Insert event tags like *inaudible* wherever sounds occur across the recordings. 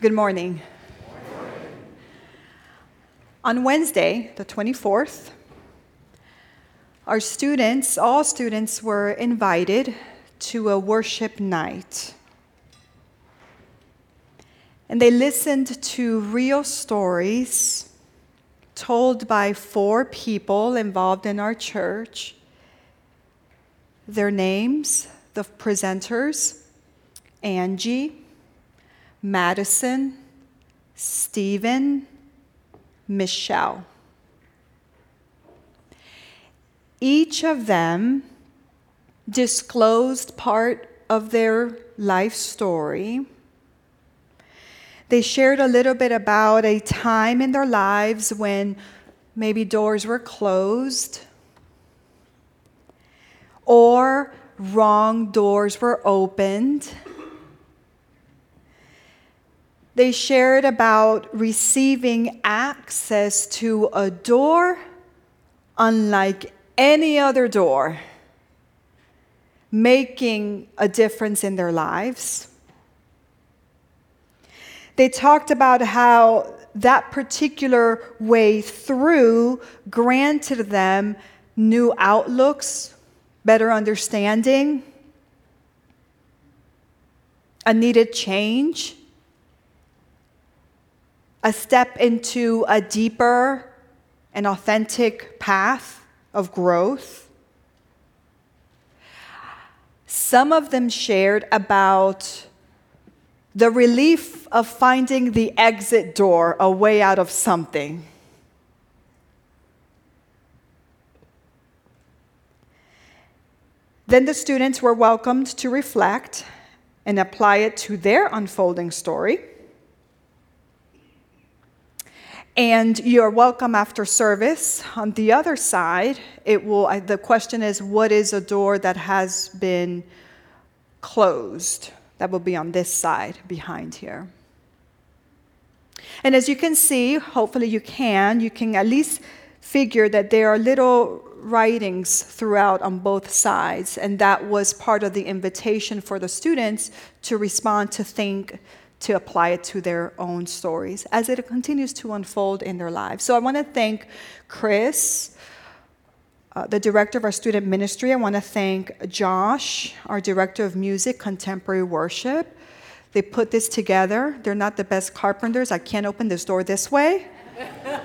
Good morning. On Wednesday, the 24th, our students, all students, were invited to a worship night. And they listened to real stories told by four people involved in our church. Their names, the presenters Angie, Madison, Stephen, Michelle. Each of them disclosed part of their life story. They shared a little bit about a time in their lives when maybe doors were closed or wrong doors were opened they shared about receiving access to a door unlike any other door, making a difference in their lives. They talked about how that particular way through granted them new outlooks, better understanding, a needed change a step into a deeper and authentic path of growth. Some of them shared about the relief of finding the exit door, a way out of something. Then the students were welcomed to reflect and apply it to their unfolding story. And you're welcome after service. On the other side, it will, the question is what is a door that has been closed? That will be on this side behind here. And as you can see, hopefully you can, you can at least figure that there are little writings throughout on both sides. And that was part of the invitation for the students to respond, to think, to apply it to their own stories as it continues to unfold in their lives. So I want to thank Chris, uh, the director of our student ministry. I want to thank Josh, our director of music, contemporary worship. They put this together. They're not the best carpenters. I can't open this door this way. *laughs*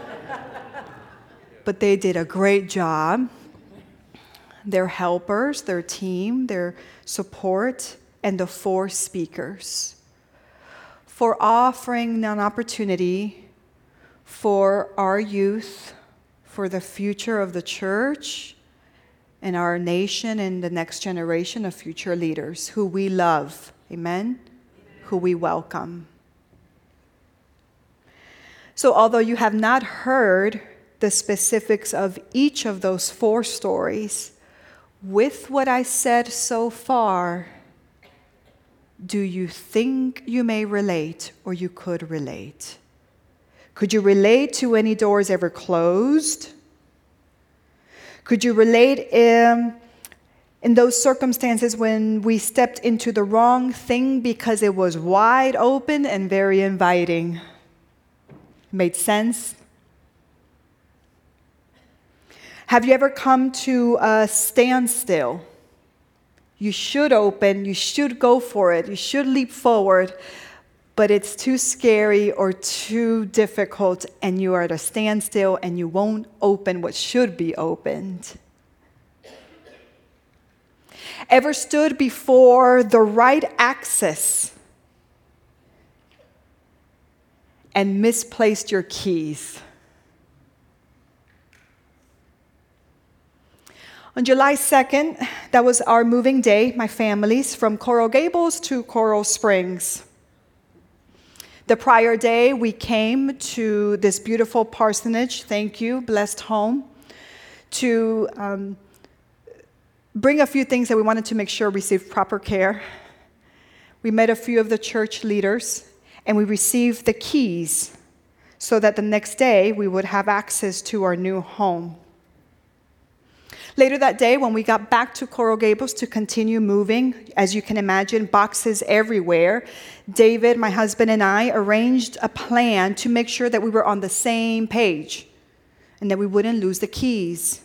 but they did a great job. Their helpers, their team, their support, and the four speakers for offering an opportunity for our youth, for the future of the church and our nation and the next generation of future leaders who we love. Amen? Who we welcome. So, although you have not heard the specifics of each of those four stories, with what I said so far, do you think you may relate or you could relate? Could you relate to any doors ever closed? Could you relate in, in those circumstances when we stepped into the wrong thing because it was wide open and very inviting? Made sense? Have you ever come to a standstill? You should open, you should go for it, you should leap forward, but it's too scary or too difficult, and you are at a standstill and you won't open what should be opened. Ever stood before the right access and misplaced your keys? On July 2nd, that was our moving day, my family's, from Coral Gables to Coral Springs. The prior day, we came to this beautiful parsonage, thank you, blessed home, to um, bring a few things that we wanted to make sure received proper care. We met a few of the church leaders, and we received the keys so that the next day we would have access to our new home. Later that day, when we got back to Coral Gables to continue moving, as you can imagine, boxes everywhere, David, my husband, and I arranged a plan to make sure that we were on the same page and that we wouldn't lose the keys.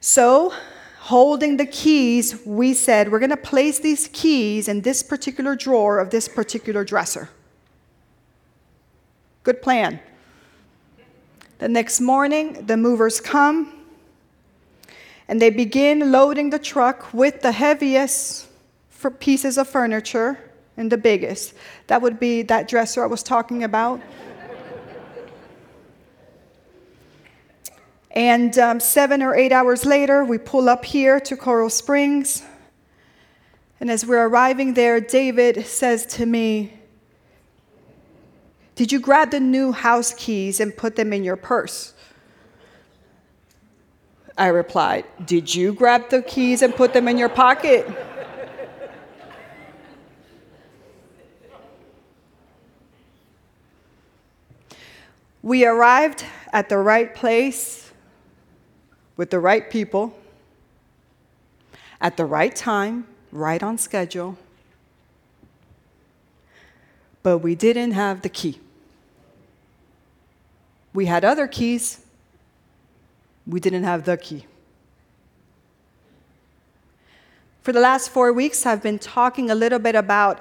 So, holding the keys, we said, we're going to place these keys in this particular drawer of this particular dresser. Good plan. The next morning, the movers come and they begin loading the truck with the heaviest pieces of furniture and the biggest. That would be that dresser I was talking about. and um, seven or eight hours later, we pull up here to Coral Springs. And as we're arriving there, David says to me, Did you grab the new house keys and put them in your purse? I replied, Did you grab the keys and put them in your pocket? We arrived at the right place with the right people at the right time, right on schedule, but we didn't have the key. We had other keys, we didn't have the key. For the last four weeks, I've been talking a little bit about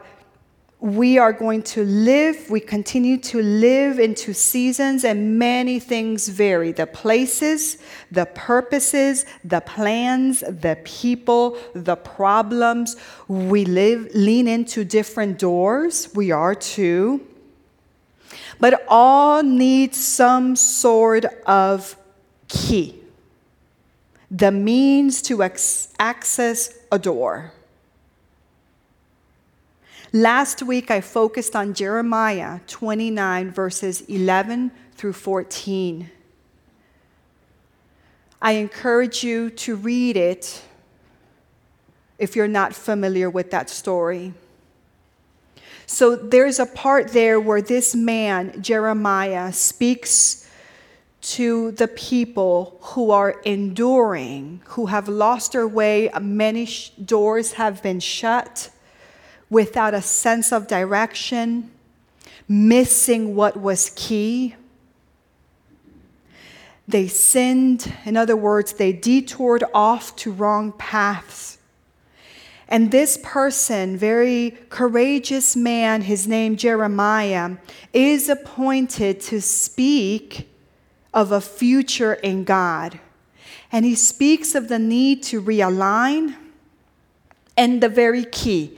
we are going to live, we continue to live into seasons, and many things vary the places, the purposes, the plans, the people, the problems. We live, lean into different doors. We are too. But all need some sort of key, the means to access a door. Last week, I focused on Jeremiah 29, verses 11 through 14. I encourage you to read it if you're not familiar with that story. So there's a part there where this man, Jeremiah, speaks to the people who are enduring, who have lost their way. Many sh- doors have been shut without a sense of direction, missing what was key. They sinned, in other words, they detoured off to wrong paths. And this person, very courageous man, his name Jeremiah, is appointed to speak of a future in God. And he speaks of the need to realign and the very key.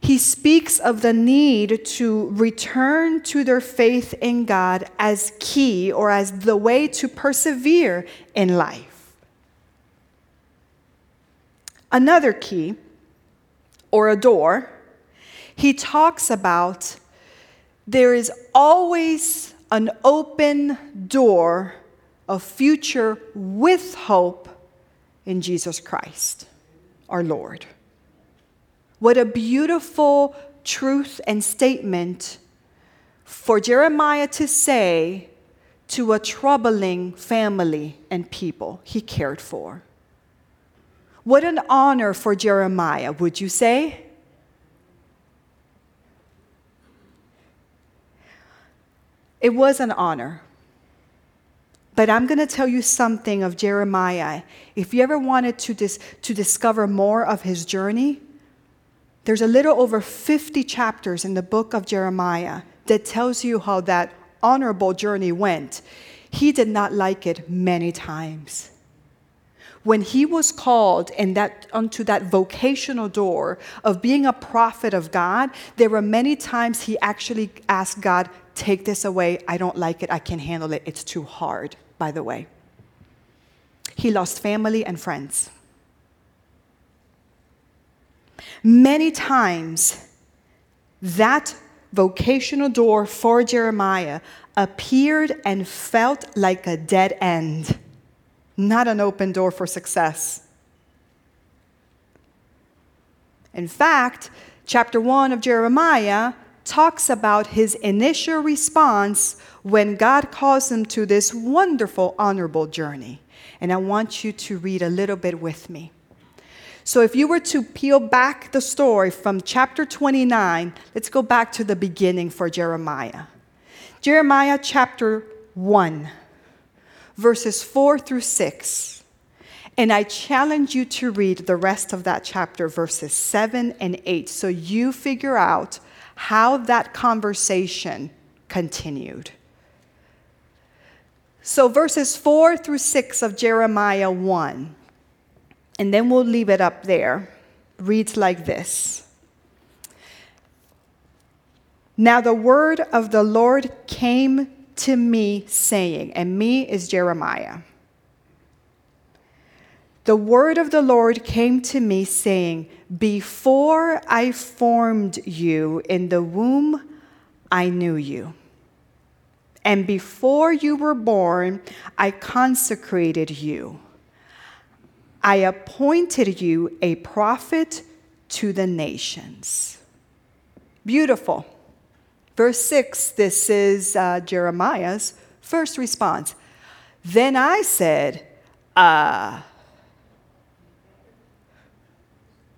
He speaks of the need to return to their faith in God as key or as the way to persevere in life. Another key or a door, he talks about there is always an open door of future with hope in Jesus Christ, our Lord. What a beautiful truth and statement for Jeremiah to say to a troubling family and people he cared for. What an honor for Jeremiah, would you say? It was an honor. But I'm going to tell you something of Jeremiah. If you ever wanted to, dis- to discover more of his journey, there's a little over 50 chapters in the book of Jeremiah that tells you how that honorable journey went. He did not like it many times. When he was called in that, unto that vocational door of being a prophet of God, there were many times he actually asked God, Take this away. I don't like it. I can't handle it. It's too hard, by the way. He lost family and friends. Many times, that vocational door for Jeremiah appeared and felt like a dead end, not an open door for success. In fact, chapter 1 of Jeremiah talks about his initial response when God calls him to this wonderful, honorable journey. And I want you to read a little bit with me. So, if you were to peel back the story from chapter 29, let's go back to the beginning for Jeremiah. Jeremiah chapter 1, verses 4 through 6. And I challenge you to read the rest of that chapter, verses 7 and 8, so you figure out how that conversation continued. So, verses 4 through 6 of Jeremiah 1, and then we'll leave it up there, reads like this Now the word of the Lord came to me, saying, and me is Jeremiah. The word of the Lord came to me, saying, Before I formed you in the womb, I knew you. And before you were born, I consecrated you. I appointed you a prophet to the nations. Beautiful. Verse 6, this is uh, Jeremiah's first response. Then I said, uh,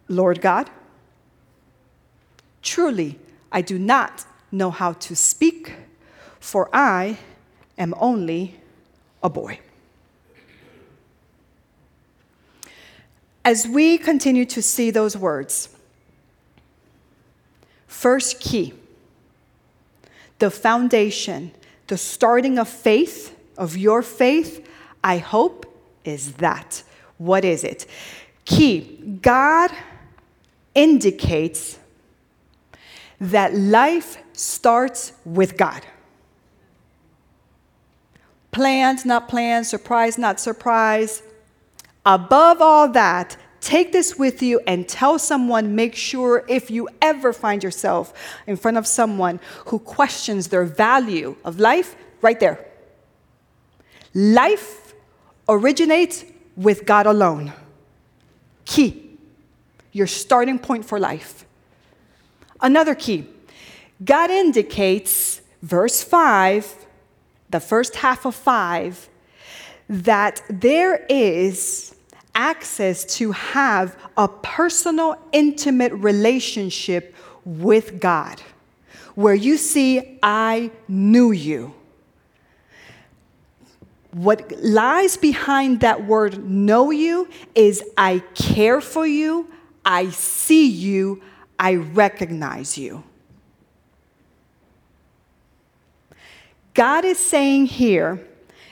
Lord God, truly I do not know how to speak for I am only a boy. As we continue to see those words, first key, the foundation, the starting of faith, of your faith, I hope, is that. What is it? Key, God indicates that life starts with God planned, not planned, surprise, not surprise. Above all that, take this with you and tell someone, make sure if you ever find yourself in front of someone who questions their value of life, right there. Life originates with God alone. Key, your starting point for life. Another key, God indicates, verse 5, the first half of five, that there is access to have a personal, intimate relationship with God, where you see, I knew you. What lies behind that word know you is I care for you, I see you, I recognize you. God is saying here,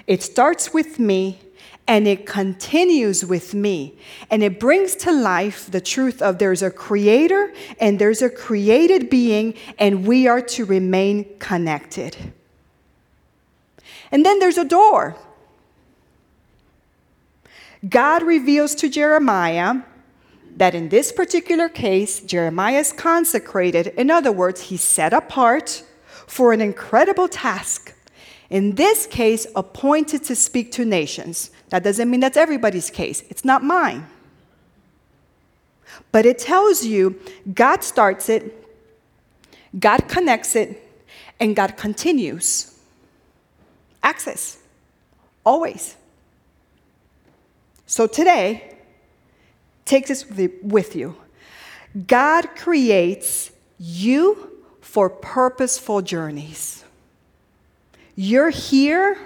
it starts with me and it continues with me. And it brings to life the truth of there's a creator and there's a created being, and we are to remain connected. And then there's a door. God reveals to Jeremiah that in this particular case, Jeremiah is consecrated. In other words, he's set apart for an incredible task. In this case, appointed to speak to nations. That doesn't mean that's everybody's case, it's not mine. But it tells you God starts it, God connects it, and God continues. Access, always. So today, take this with you. God creates you for purposeful journeys. You're here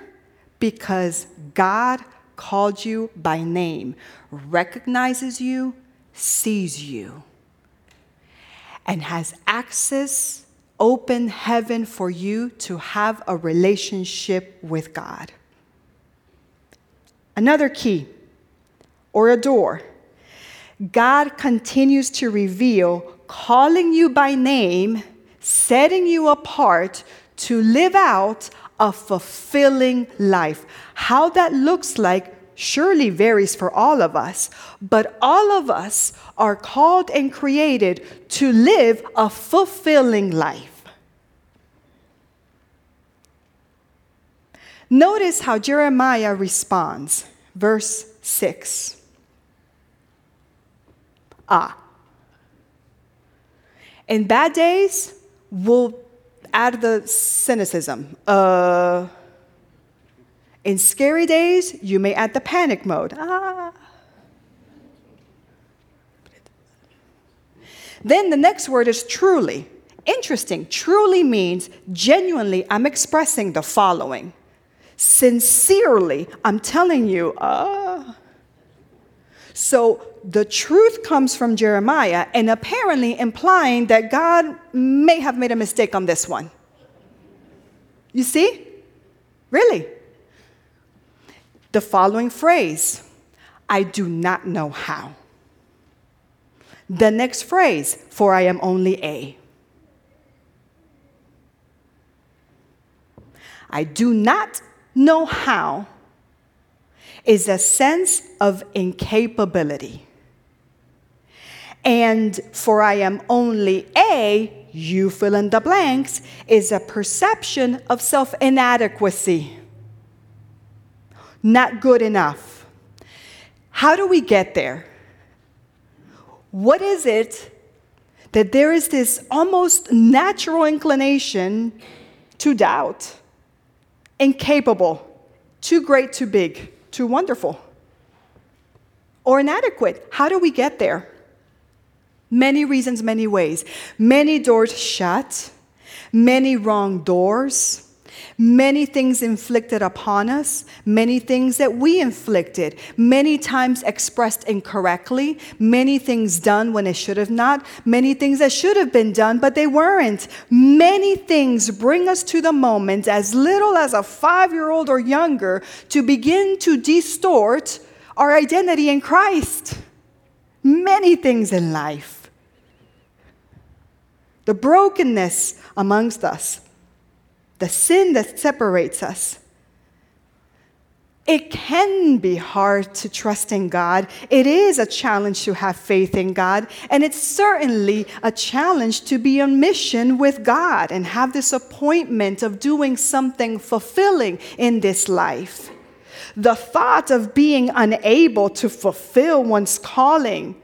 because God called you by name, recognizes you, sees you, and has access, open heaven for you to have a relationship with God. Another key or a door. God continues to reveal, calling you by name setting you apart to live out a fulfilling life. How that looks like surely varies for all of us, but all of us are called and created to live a fulfilling life. Notice how Jeremiah responds, verse 6. Ah, in bad days, we'll add the cynicism. Uh, in scary days, you may add the panic mode. Ah. Then the next word is truly. Interesting. Truly means genuinely, I'm expressing the following. Sincerely, I'm telling you, ah. So the truth comes from Jeremiah and apparently implying that God may have made a mistake on this one. You see? Really? The following phrase I do not know how. The next phrase, for I am only a. I do not know how is a sense of incapability. And for I am only a, you fill in the blanks, is a perception of self inadequacy. Not good enough. How do we get there? What is it that there is this almost natural inclination to doubt? Incapable, too great, too big, too wonderful, or inadequate. How do we get there? Many reasons, many ways. Many doors shut, many wrong doors, many things inflicted upon us, many things that we inflicted, many times expressed incorrectly, many things done when it should have not, many things that should have been done but they weren't. Many things bring us to the moment, as little as a five year old or younger, to begin to distort our identity in Christ. Many things in life the brokenness amongst us, the sin that separates us. It can be hard to trust in God. It is a challenge to have faith in God. And it's certainly a challenge to be on mission with God and have this appointment of doing something fulfilling in this life. The thought of being unable to fulfill one's calling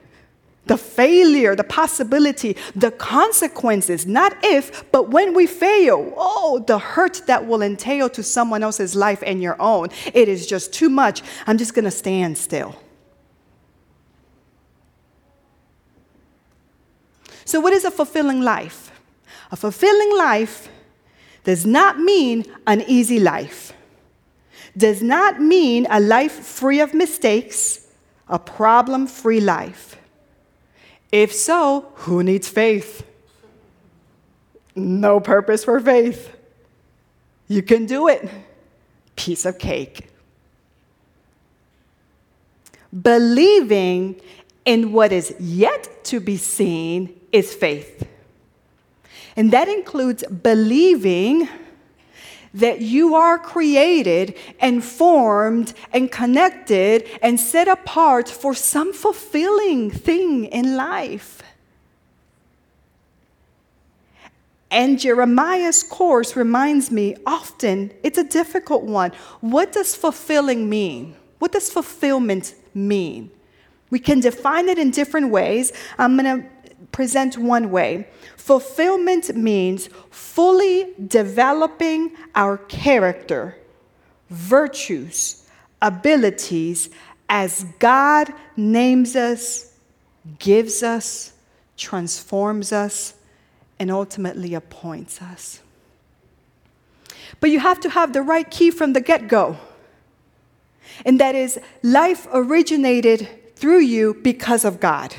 the failure, the possibility, the consequences, not if, but when we fail. Oh, the hurt that will entail to someone else's life and your own. It is just too much. I'm just going to stand still. So, what is a fulfilling life? A fulfilling life does not mean an easy life, does not mean a life free of mistakes, a problem free life. If so, who needs faith? No purpose for faith. You can do it. Piece of cake. Believing in what is yet to be seen is faith. And that includes believing that you are created and formed and connected and set apart for some fulfilling thing in life. And Jeremiah's course reminds me often, it's a difficult one. What does fulfilling mean? What does fulfillment mean? We can define it in different ways. I'm going to present one way. Fulfillment means fully developing our character, virtues, abilities as God names us, gives us, transforms us, and ultimately appoints us. But you have to have the right key from the get go. And that is, life originated through you because of God.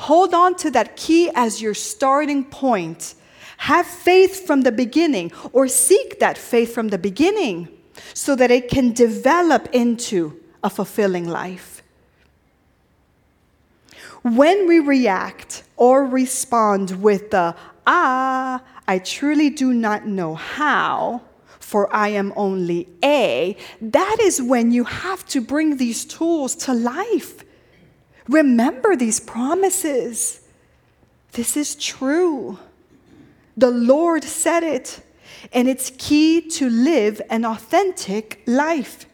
Hold on to that key as your starting point. Have faith from the beginning, or seek that faith from the beginning so that it can develop into a fulfilling life. When we react or respond with the, ah, I truly do not know how, for I am only a, that is when you have to bring these tools to life Remember these promises. This is true. The Lord said it, and it's key to live an authentic life.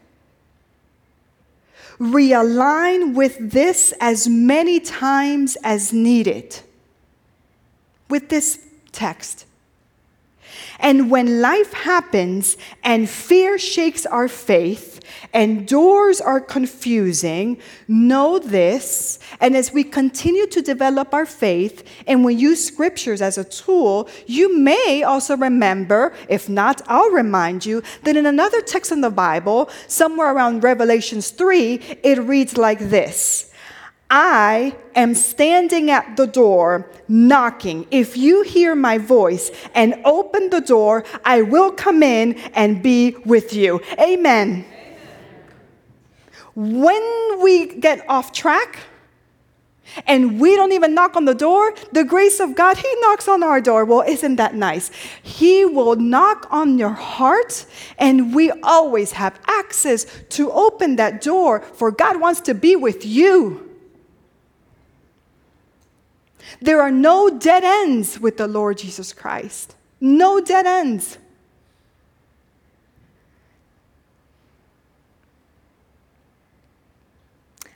Realign with this as many times as needed. With this text. And when life happens and fear shakes our faith and doors are confusing, know this. And as we continue to develop our faith and we use scriptures as a tool, you may also remember, if not, I'll remind you, that in another text in the Bible, somewhere around Revelations 3, it reads like this I am standing at the door knocking. If you hear my voice and open the door, I will come in and be with you. Amen. Amen. When we get off track, and we don't even knock on the door, the grace of God, He knocks on our door. Well, isn't that nice? He will knock on your heart, and we always have access to open that door, for God wants to be with you. There are no dead ends with the Lord Jesus Christ. No dead ends.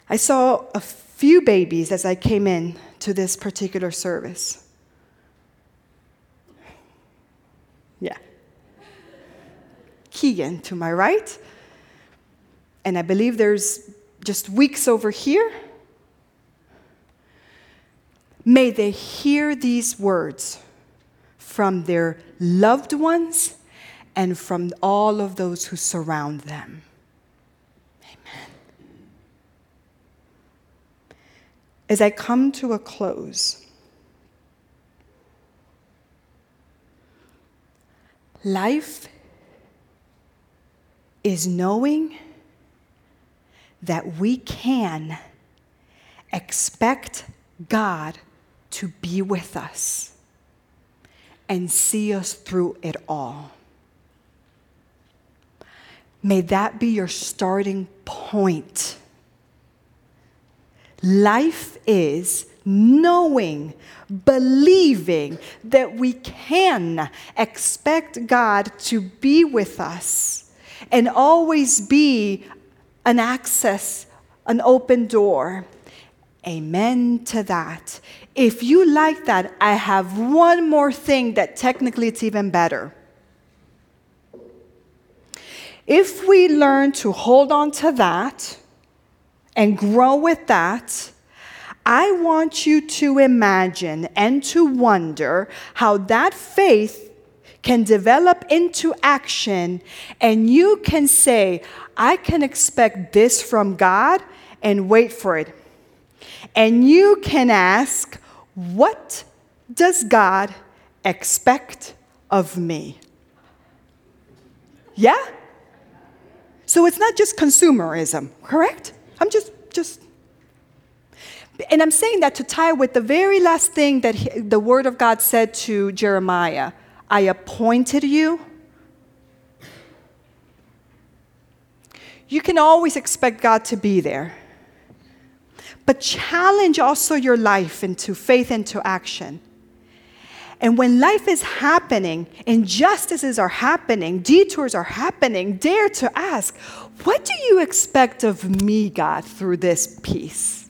I saw a few babies as I came in to this particular service. Yeah. Keegan to my right. And I believe there's just weeks over here. May they hear these words from their loved ones and from all of those who surround them. Amen. As I come to a close, life is knowing that we can expect God to be with us and see us through it all. May that be your starting point. Life is knowing, believing that we can expect God to be with us and always be an access, an open door. Amen to that. If you like that, I have one more thing that technically it's even better. If we learn to hold on to that and grow with that, I want you to imagine and to wonder how that faith can develop into action, and you can say, I can expect this from God, and wait for it. And you can ask, What does God expect of me? Yeah? So it's not just consumerism, correct? I'm just, just. And I'm saying that to tie with the very last thing that he, the Word of God said to Jeremiah I appointed you. You can always expect God to be there but challenge also your life into faith into action. And when life is happening, injustices are happening, detours are happening, dare to ask, What do you expect of me, God, through this piece?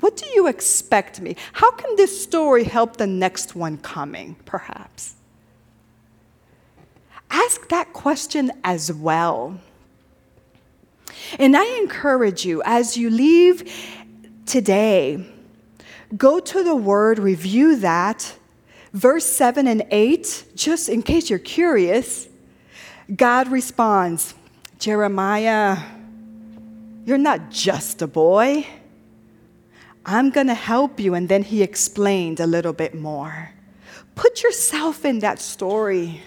What do you expect me? How can this story help the next one coming, perhaps? Ask that question as well. And I encourage you as you leave today, go to the Word, review that. Verse 7 and 8, just in case you're curious, God responds Jeremiah, you're not just a boy. I'm going to help you. And then he explained a little bit more. Put yourself in that story.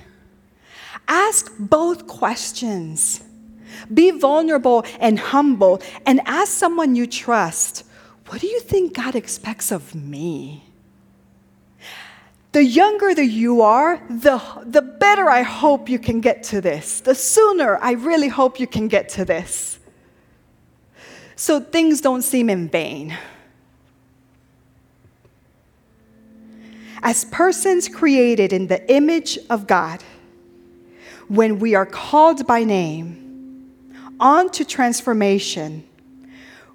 Ask both questions. Be vulnerable and humble and ask someone you trust, What do you think God expects of me? The younger that you are, the, the better I hope you can get to this. The sooner I really hope you can get to this. So things don't seem in vain. As persons created in the image of God, when we are called by name, on to transformation,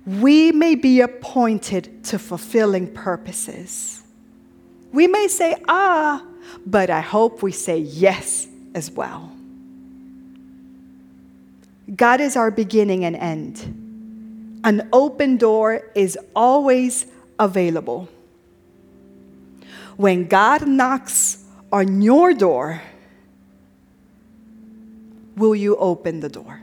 we may be appointed to fulfilling purposes. We may say ah, but I hope we say yes as well. God is our beginning and end. An open door is always available. When God knocks on your door, will you open the door?